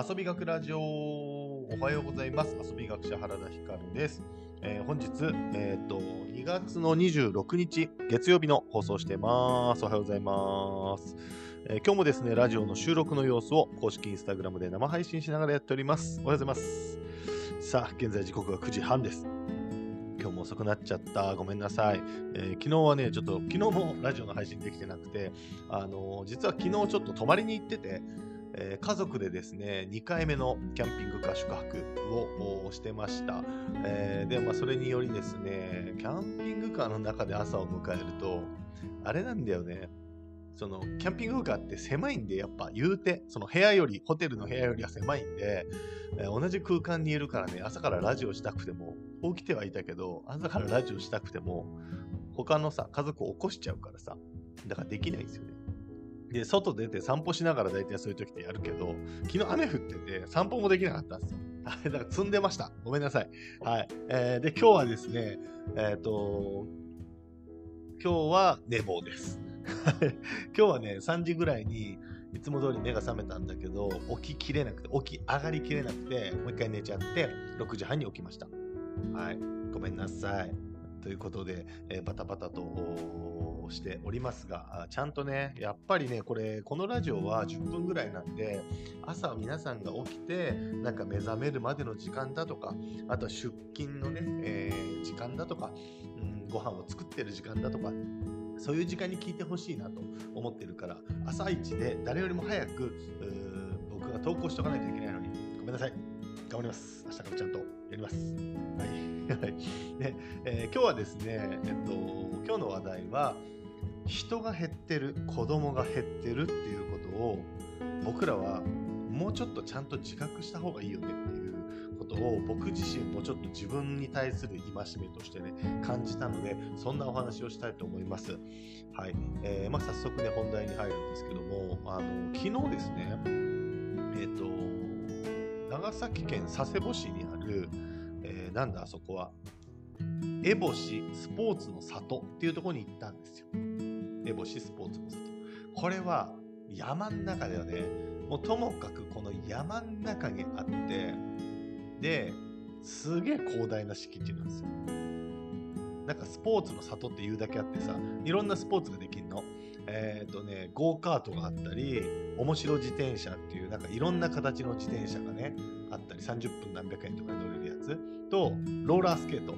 遊び学ラジオ。おはようございます。遊び学者原田光です、えー本日、えー、と2月の26日月曜日の放送してます。おはようございます、えー今日もですねラジオの収録の様子を公式インスタグラムで生配信しながらやっております。おはようございます。さあ現在時刻は9時半です。今日も遅くなっちゃった。ごめんなさい。えー昨日はね、ちょっと昨日もラジオの配信できてなくて、あのー実は昨日ちょっと泊まりに行ってて、えー家族でですね、2回目のキャンピングカー宿泊をしてました。えーで、まあ、それによりですね、キャンピングカーの中で朝を迎えると、あれなんだよね。その、キャンピングカーって狭いんで、やっぱ言うて、その部屋より、ホテルの部屋よりは狭いんで、えー同じ空間にいるからね、朝からラジオしたくても、起きてはいたけど、朝からラジオしたくても、他のさ、家族を起こしちゃうからさ、だからできないんですよね。で、外出て散歩しながら大体そういう時ってやるけど、昨日雨降ってて散歩もできなかったんですよ。はい、だから積んでました。ごめんなさい。はい。えーで、今日はですね、えっ、と、今日は寝坊です。今日はね、3時ぐらいに、いつも通り目が覚めたんだけど、起ききれなくて、起き上がりきれなくて、もう一回寝ちゃって、6時半に起きました。はい。ごめんなさい。ということで、えーバタバタとしておりますが、ちゃんとね、やっぱりね、これ、このラジオは10分ぐらいなんで、朝皆さんが起きて、なんか目覚めるまでの時間だとか、あとは出勤のね、えー時間だとか、うん、ご飯を作ってる時間だとか、そういう時間に聞いてほしいなと思ってるから、朝一で誰よりも早く、僕が投稿しとかないといけないのに、ごめんなさい。頑張ります。明日からちゃんとやります。はい。はい。で、えー今日はですね、えっと、今日の話題は、人が減ってる、子供が減ってるっていうことを、僕らはもうちょっとちゃんと自覚した方がいいよねっていうことを、僕自身もちょっと自分に対する戒めとしてね、感じたので、そんなお話をしたいと思います。はい。えーまあ、早速ね、本題に入るんですけども、あの、昨日ですね、えっ、と、長崎県佐世保市にある、えーなんだあそこは、エボシスポーツの里っていうとこに行ったんですよ。エボシスポーツの里。これは山ん中だよね。もうともかくこの山ん中にあって、で、すげえ広大な敷地なんですよ。なんかスポーツの里っていうだけあってさ、いろんなスポーツができるの。えっ、とね、ゴーカートがあったり、面白自転車っていう、なんかいろんな形の自転車がね、あったり、30分何百円とかで乗れるやつと、ローラースケート。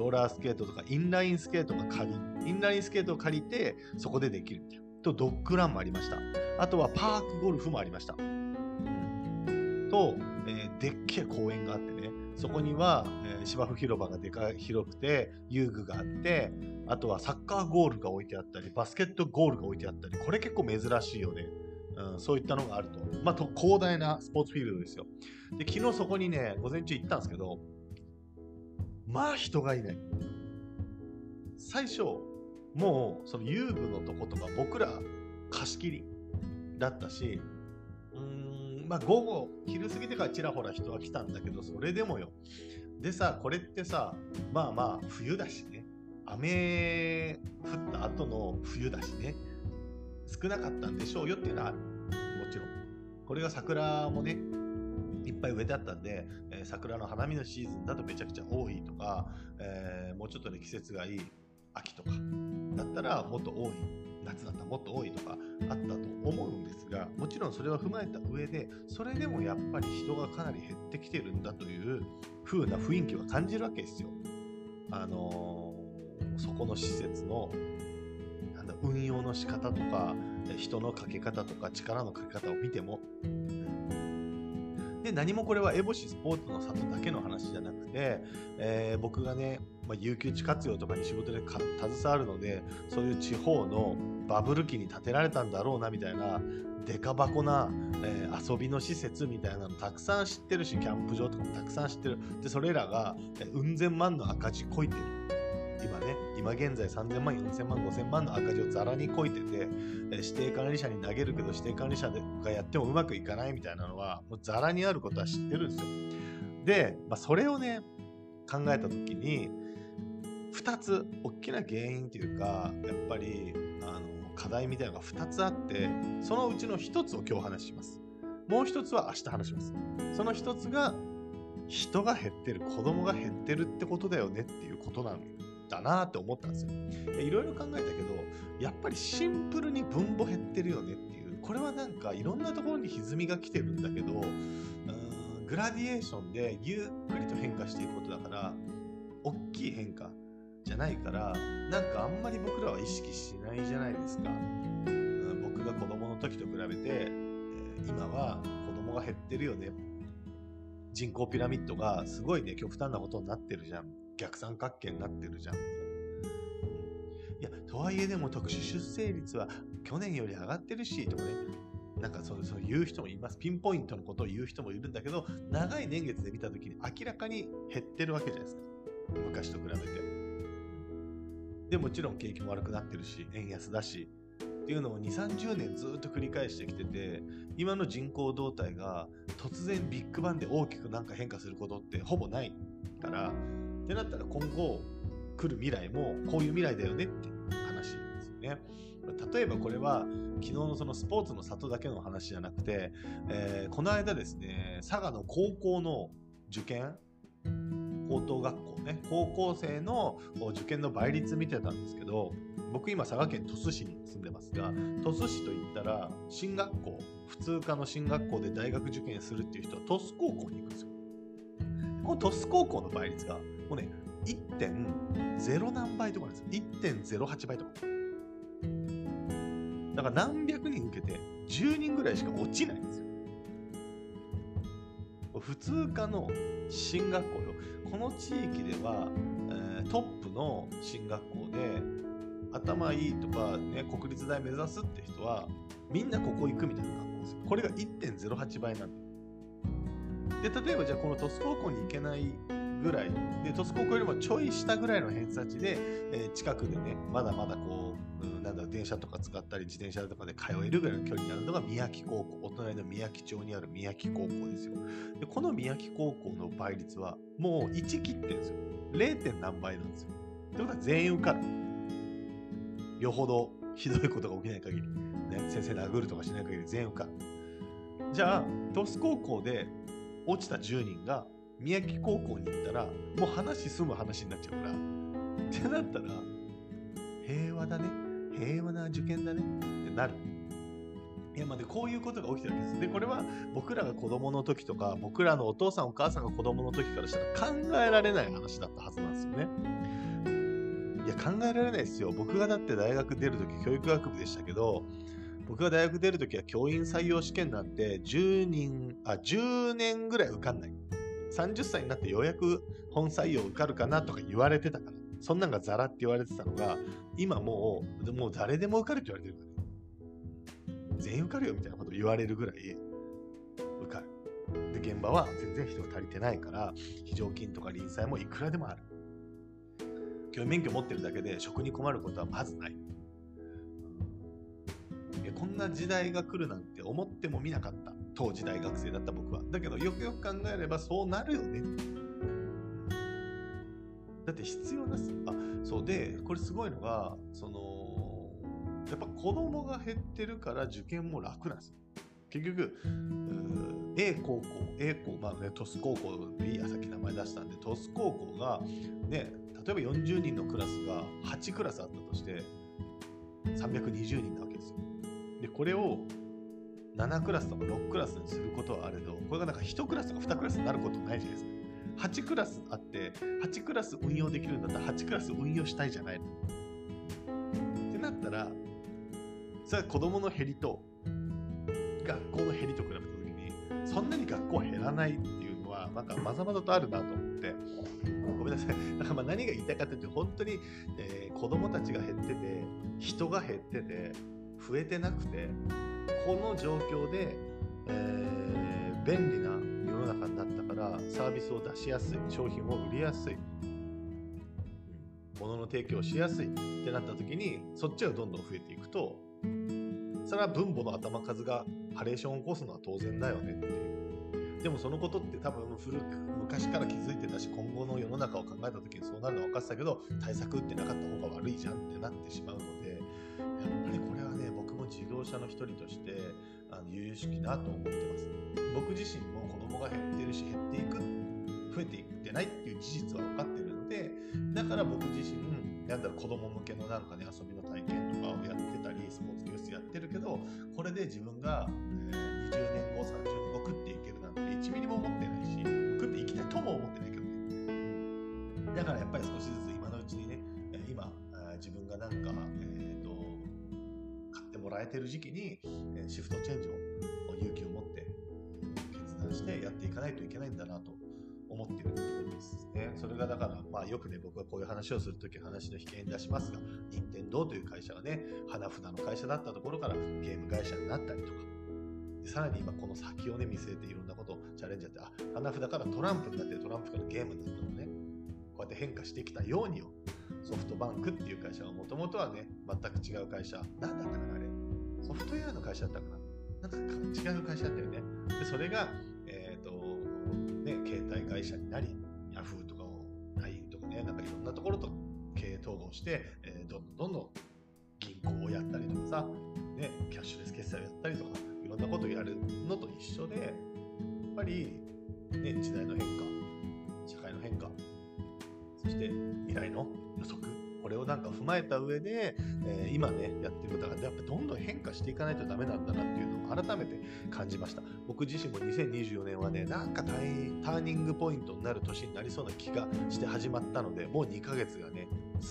ローラースケートとかインラインスケートが借り、インラインスケートを借りて、そこでできるみたいな。と、ドッグランもありました。あとはパークゴルフもありました。うんと、えーでっけえ公園があってね、そこには、えー芝生広場がでかい広くて、遊具があって、あとはサッカーゴールが置いてあったり、バスケットゴールが置いてあったり、これ結構珍しいよね。うん、そういったのがあると。まあ、と広大なスポーツフィールドですよ。で、昨日そこにね、午前中行ったんですけど、まあ人がいない。最初、もうその遊具のとことか僕ら貸し切りだったし、うーん、まあ午後、昼過ぎてからちらほら人は来たんだけど、それでもよ。でさ、これってさ、まあまあ冬だしね。雨降った後の冬だしね。少なかったんでしょうよっていうのはある。もちろん。これが桜もね、いっぱい植えてあったんで、えー桜の花見のシーズンだとめちゃくちゃ多いとか、えーもうちょっとね、季節がいい秋とかだったらもっと多い、夏だったらもっと多いとかあったと思うんですが、もちろんそれは踏まえた上で、それでもやっぱり人がかなり減ってきてるんだという風な雰囲気は感じるわけですよ。あのーそこの施設のなんだ運用の仕方とか、人のかけ方とか力のかけ方を見ても、で、何もこれはエボシスポーツの里だけの話じゃなくて、えー僕がね、まあ、有給地活用とかに仕事で携わるので、そういう地方のバブル期に建てられたんだろうなみたいな、デカ箱な、えー遊びの施設みたいなのたくさん知ってるし、キャンプ場とかもたくさん知ってる。で、それらが、えーうん千万の赤字こいてる。今ね、今現在3000万、4000万、5000万の赤字をざらにこいてて、指定管理者に投げるけど指定管理者がやってもうまくいかないみたいなのは、もうざらにあることは知ってるんですよ。で、まあ、それをね、考えたときに、2つ、大きな原因というか、やっぱり、あの、課題みたいなのが2つあって、そのうちの1つを今日話します。もう一つは明日話します。その一つが、人が減ってる、子供が減ってるってことだよねっていうことなんだなって思ったんですよ。いろいろ考えたけど、やっぱりシンプルに分母減ってるよねっていう、これはなんかいろんなところに歪みが来てるんだけど、うーんグラディエーションでゆっくりと変化していくことだから、大きい変化じゃないから、なんかあんまり僕らは意識しないじゃないですか。僕が子供の時と比べて、今は子供が減ってるよね。人口ピラミッドがすごいね、極端なことになってるじゃん。逆三角形になってるじゃん。いや、とはいえでも特殊出生率は去年より上がってるし、とかね。なんかそうそう言う人もいます。ピンポイントのことを言う人もいるんだけど、長い年月で見たときに明らかに減ってるわけじゃないですか。昔と比べて。で、もちろん景気も悪くなってるし、円安だし、っていうのを2、30年ずっと繰り返してきてて、今の人口動態が突然ビッグバンで大きくなんか変化することってほぼないから、ってなったら今後来る未来もこういう未来だよねっていう話ですよね。例えばこれは昨日のそのスポーツの里だけの話じゃなくて、えーこの間ですね、佐賀の高校の受験高等学校ね、高校生の受験の倍率見てたんですけど、僕今佐賀県鳥栖市に住んでますが、鳥栖市といったら進学校、普通科の進学校で大学受験するっていう人は鳥栖高校に行くんですよ。この鳥栖高校の倍率がもうね、1.0何倍とかなんですよ。1.08倍とか。だから何百人受けて10人ぐらいしか落ちないんですよ。普通科の進学校よ。この地域では、えートップの進学校で頭いいとか、ね、国立大目指すって人はみんなここ行くみたいな学校ですよ。これが1.08倍なんだよ。で、例えばじゃあこの鳥栖高校に行けないぐらい、で、鳥栖高校よりもちょい下ぐらいの偏差値で、えー近くでね、まだまだこう、うんなんだろう電車とか使ったり自転車とかで通えるぐらいの距離にあるのが宮城高校、お隣の宮城町にある宮城高校ですよ。で、この宮城高校の倍率はもう1切ってるんですよ。0. 点何倍なんですよ。ってことは全員受かる。よほどひどいことが起きない限り、ね、先生殴るとかしない限り全員受かる。じゃあ、鳥栖高校で落ちた10人が宮城高校に行ったら、もう話済む話になっちゃうから、ってなったら、平和だね。平和な受験だね。ってなる。いや、まあ、で、こういうことが起きてるわけです。で、これは僕らが子供の時とか、僕らのお父さんお母さんが子供の時からしたら考えられない話だったはずなんですよね。いや、考えられないですよ。僕がだって大学出る時教育学部でしたけど、僕が大学出る時は教員採用試験なんて10人、あ、10年ぐらい受かんない。30歳になってようやく本採用受かるかなとか言われてたから。そんなんがザラって言われてたのが、今もう、もう誰でも受かるって言われてるからね。全員受かるよみたいなこと言われるぐらい受かる。で、現場は全然人が足りてないから、非常勤とか臨済もいくらでもある。教員免許持ってるだけで職に困ることはまずない。いこんな時代が来るなんて思ってもみなかった。当時大学生だった僕は。だけどよくよく考えればそうなるよね。だって必要なす、あ、そうで、これすごいのが、その、やっぱ子供が減ってるから受験も楽なんですよ。結局、A 高校、A 校、まあね、鳥栖高校でいいや、さっき名前出したんで、鳥栖高校が、ね、例えば40人のクラスが8クラスあったとして、320人なわけですよ。で、これを7クラスとか6クラスにすることはあれど、これがなんか1クラスとか2クラスになることないじゃないですか。8クラスあって、8クラス運用できるんだったら8クラス運用したいじゃない。ってなったら、それは子供の減りと、学校の減りと比べたときに、そんなに学校減らないっていうのは、なんかまざまざとあるなと思って、ごめんなさい。だからまあ何が言いたいかというと、本当に、えー子供たちが減ってて、人が減ってて、増えてなくて、この状況で、えー便利な世の中になったから、サービスを出しやすい、商品を売りやすい、物のの提供しやすいってなった時に、そっちがどんどん増えていくと、それは分母の頭数がハレーションを起こすのは当然だよねっていう。でもそのことって多分古く昔から気づいてたし今後の世の中を考えた時にそうなるのは分かってたけど対策打ってなかった方が悪いじゃんってなってしまうのでやっぱりこれはね僕も授業業者の一人としてあの由々しきなと思ってます。僕自身も子供が減ってるし減っていく増えていってないっていう事実は分かってるのでだから僕自身なんだろう子供向けのなんかね遊びの体験とかをやってたりスポーツ教室やってるけどこれで自分が、えー、20年後30年後食っていけるなんて1ミリも思ってないし食っていきたいとも思ってないけどね。だからやっぱり少しずつえてる時期にシフトチェンジを勇気を持って決断してやっていかないといけないんだなと思ってるんですね。それがだから、まあよくね、僕はこういう話をするとき話の引けに出しますが、任天堂という会社がね、花札の会社だったところからゲーム会社になったりとか、さらに今この先をね、見据えていろんなことをチャレンジやって、あ、花札からトランプになってトランプからゲームになったのね、こうやって変化してきたようによ、ソフトバンクっていう会社はもともとはね、全く違う会社、なんだったかな、あれ。ソフトウェアの会社だったかな。なんか違う会社だったよね。で、それが、えっ、ー、と、ね、携帯会社になり、ヤフーとかを、LINE とかね、なんかいろんなところと経営統合して、えー、どんどんどんどん銀行をやったりとかさ、ね、キャッシュレス決済をやったりとか、いろんなことをやるのと一緒で、やっぱり、ね、時代の変化、社会の変化、そして未来の予測、れをなんか踏まえた上で、えー、今ね、やってることがやっぱどんどん変化していかないとダメなんだなっていうのを改めて感じました。僕自身も2024年はね、なんかターニングポイントになる年になりそうな気がして始まったので、もう2ヶ月がね、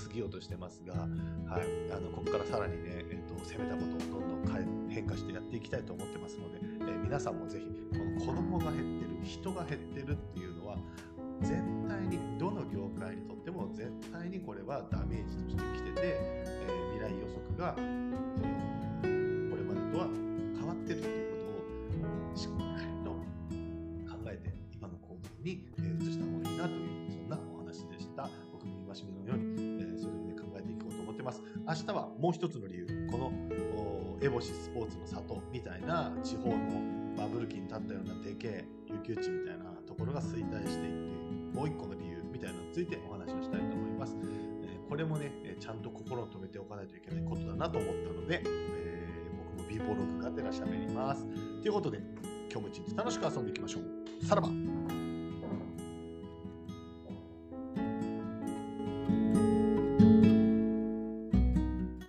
過ぎようとしてますが、はい、あのここからさらにね、えーと、攻めたことをどんどん変変化してやっていきたいと思ってますので、えー、皆さんもぜひ、この子供が減ってる、人が減ってるっていうのは、絶これはダメージとしてきてて、えー、未来予測が、えー、これまでとは変わってるっていうことをしっかりと考えて今の行動に、えー、移した方がいいなというそんなお話でした。僕も戒めのように、えー、それをね考えていこうと思ってます。明日はもう一つの理由。このエボシスポーツの里みたいな地方のバブル期に立ったようなでけえ琉球地みたいなところが衰退していってもう一個の理由みたいなのについてお話をしたいと思います。えこれもね、ちゃんと心を止めておかないといけないことだなと思ったので、えー、僕も b ボログがてら喋ります。ということで、今日も一日楽しく遊んでいきましょう。さらば